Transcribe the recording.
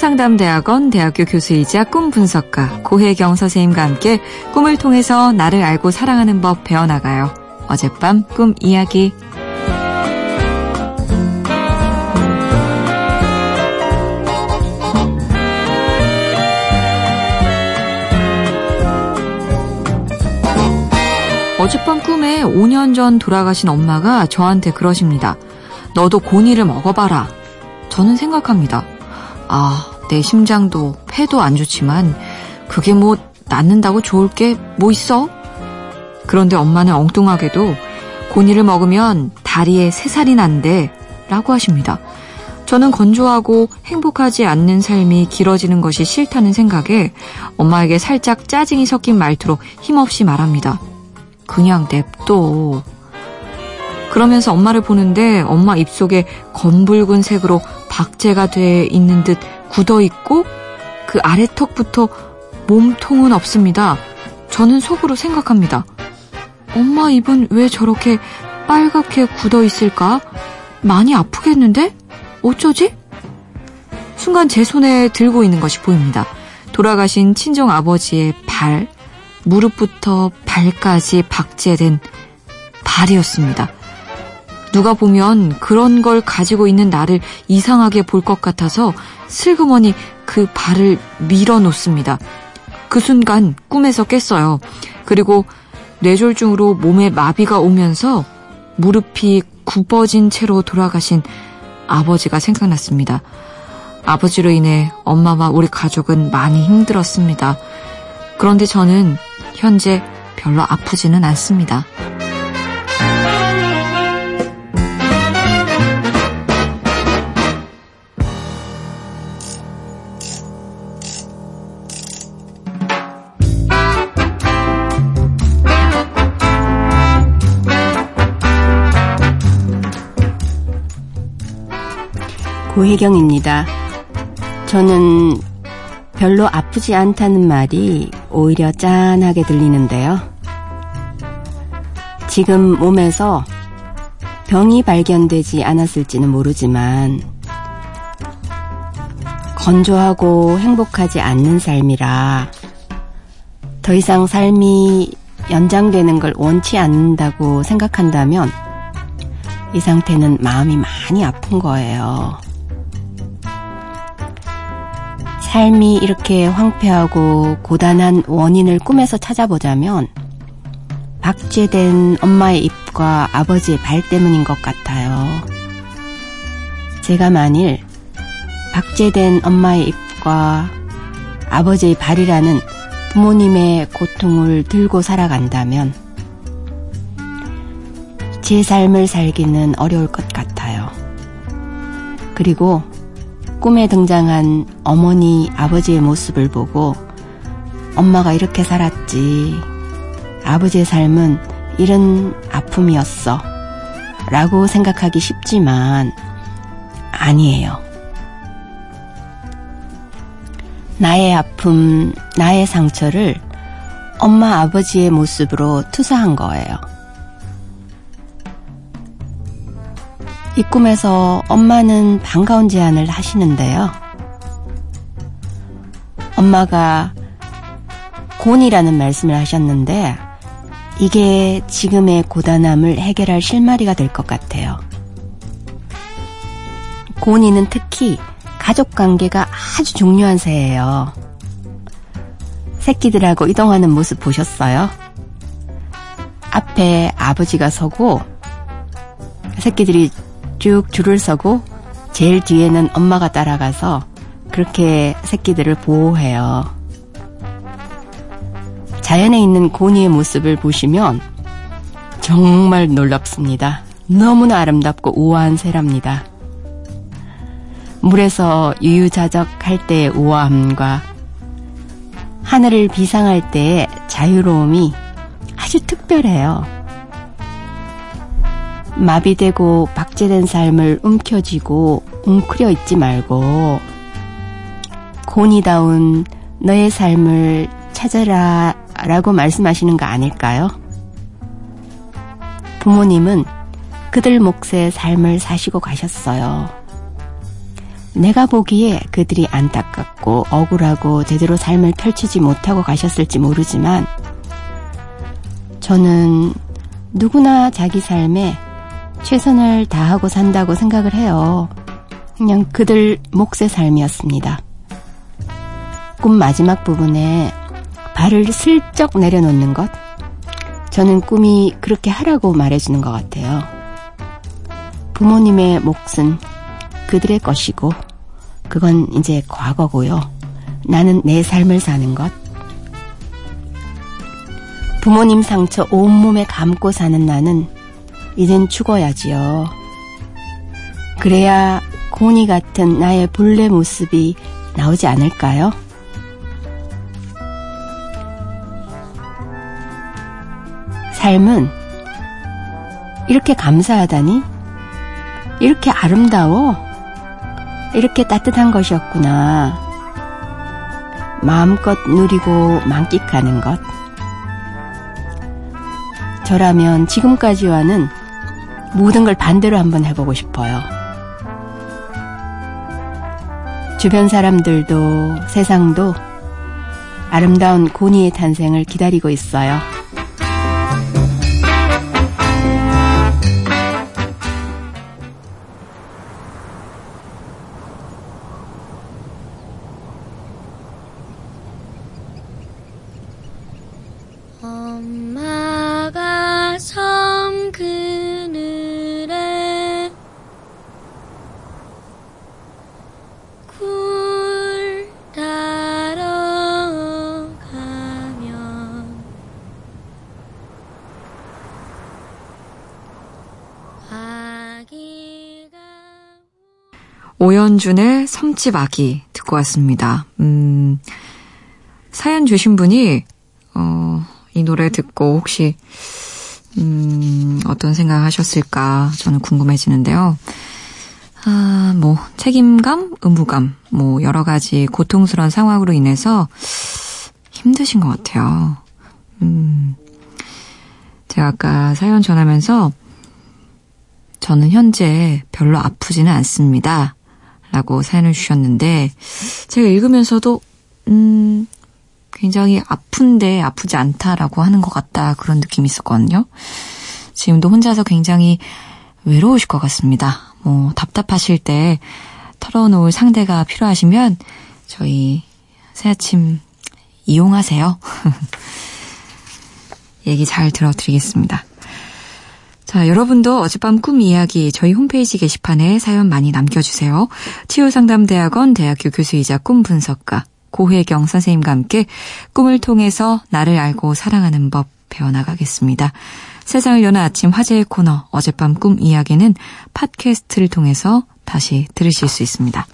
꿈상담대학원 대학교 교수이자 꿈 분석가 고혜경 선생님과 함께 꿈을 통해서 나를 알고 사랑하는 법 배워나가요. 어젯밤 꿈 이야기. 어젯밤 꿈에 5년 전 돌아가신 엄마가 저한테 그러십니다. 너도 고니를 먹어봐라. 저는 생각합니다. 아, 내 심장도 폐도 안 좋지만 그게 뭐 낫는다고 좋을 게 뭐 있어? 그런데 엄마는 엉뚱하게도 고니를 먹으면 다리에 새 살이 난대 라고 하십니다. 저는 건조하고 행복하지 않는 삶이 길어지는 것이 싫다는 생각에 엄마에게 살짝 짜증이 섞인 말투로 힘없이 말합니다. 그냥 냅둬. 그러면서 엄마를 보는데 엄마 입속에 검붉은 색으로 박제가 돼 있는 듯 굳어 있고 그 아래 턱부터 몸통은 없습니다. 저는 속으로 생각합니다. 엄마 입은 왜 저렇게 빨갛게 굳어 있을까? 많이 아프겠는데? 어쩌지? 순간 제 손에 들고 있는 것이 보입니다. 돌아가신 친정 아버지의 발, 무릎부터 발까지 박제된 발이었습니다. 누가 보면 그런 걸 가지고 있는 나를 이상하게 볼 것 같아서 슬그머니 그 발을 밀어 놓습니다. 그 순간 꿈에서 깼어요. 그리고 뇌졸중으로 몸에 마비가 오면서 무릎이 굽어진 채로 돌아가신 아버지가 생각났습니다. 아버지로 인해 엄마와 우리 가족은 많이 힘들었습니다. 그런데 저는 현재 별로 아프지는 않습니다. 고혜경입니다. 저는 별로 아프지 않다는 말이 오히려 짠하게 들리는데요. 지금 몸에서 병이 발견되지 않았을지는 모르지만 건조하고 행복하지 않는 삶이라 더 이상 삶이 연장되는 걸 원치 않는다고 생각한다면 이 상태는 마음이 많이 아픈 거예요. 삶이 이렇게 황폐하고 고단한 원인을 꿈에서 찾아보자면 박제된 엄마의 입과 아버지의 발 때문인 것 같아요. 제가 만일 박제된 엄마의 입과 아버지의 발이라는 부모님의 고통을 들고 살아간다면 제 삶을 살기는 어려울 것 같아요. 그리고 꿈에 등장한 어머니, 아버지의 모습을 보고 엄마가 이렇게 살았지. 아버지의 삶은 이런 아픔이었어. 라고 생각하기 쉽지만 아니에요. 나의 아픔, 나의 상처를 엄마, 아버지의 모습으로 투사한 거예요. 이 꿈에서 엄마는 반가운 제안을 하시는데요. 엄마가 곤이라는 말씀을 하셨는데 이게 지금의 고단함을 해결할 실마리가 될 것 같아요. 곤이는 특히 가족 관계가 아주 중요한 새예요. 새끼들하고 이동하는 모습 보셨어요? 앞에 아버지가 서고 새끼들이 쭉 줄을 서고 제일 뒤에는 엄마가 따라가서 그렇게 새끼들을 보호해요. 자연에 있는 고니의 모습을 보시면 정말 놀랍습니다. 너무나 아름답고 우아한 새랍니다. 물에서 유유자적할 때의 우아함과 하늘을 비상할 때의 자유로움이 아주 특별해요. 마비되고 박제된 삶을 움켜쥐고 웅크려 있지 말고 고니다운 너의 삶을 찾아라 라고 말씀하시는 거 아닐까요? 부모님은 그들 몫의 삶을 사시고 가셨어요. 내가 보기에 그들이 안타깝고 억울하고 제대로 삶을 펼치지 못하고 가셨을지 모르지만 저는 누구나 자기 삶에 최선을 다하고 산다고 생각을 해요. 그냥 그들 몫의 삶이었습니다. 꿈 마지막 부분에 발을 슬쩍 내려놓는 것. 저는 꿈이 그렇게 하라고 말해주는 것 같아요. 부모님의 몫은 그들의 것이고, 그건 이제 과거고요. 나는 내 삶을 사는 것. 부모님 상처 온몸에 감고 사는 나는 이젠 죽어야지요. 그래야 고니 같은 나의 본래 모습이 나오지 않을까요? 삶은 이렇게 감사하다니? 이렇게 아름다워? 이렇게 따뜻한 것이었구나. 마음껏 누리고 만끽하는 것. 저라면 지금까지와는 모든 걸 반대로 한번 해보고 싶어요. 주변 사람들도 세상도 아름다운 고니의 탄생을 기다리고 있어요. 오연준의 섬집 아기 듣고 왔습니다. 음, 사연 주신 분이, 어, 이 노래 듣고 혹시, 음, 어떤 생각 하셨을까 저는 궁금해지는데요. 아, 뭐, 책임감, 의무감, 뭐, 여러 가지 고통스러운 상황으로 인해서 힘드신 것 같아요. 음, 제가 아까 사연 전하면서 저는 현재 별로 아프지는 않습니다. 라고 사연을 주셨는데, 제가 읽으면서도, 음, 굉장히 아픈데 아프지 않다라고 하는 것 같다. 그런 느낌이 있었거든요. 지금도 혼자서 굉장히 외로우실 것 같습니다. 뭐, 답답하실 때 털어놓을 상대가 필요하시면 저희 새아침 이용하세요. 얘기 잘 들어드리겠습니다. 자, 여러분도 어젯밤 꿈 이야기 저희 홈페이지 게시판에 사연 많이 남겨주세요. 치유상담대학원 대학교 교수이자 꿈 분석가 고혜경 선생님과 함께 꿈을 통해서 나를 알고 사랑하는 법 배워나가겠습니다. 세상을 여는 아침 화제의 코너 어젯밤 꿈 이야기는 팟캐스트를 통해서 다시 들으실 수 있습니다.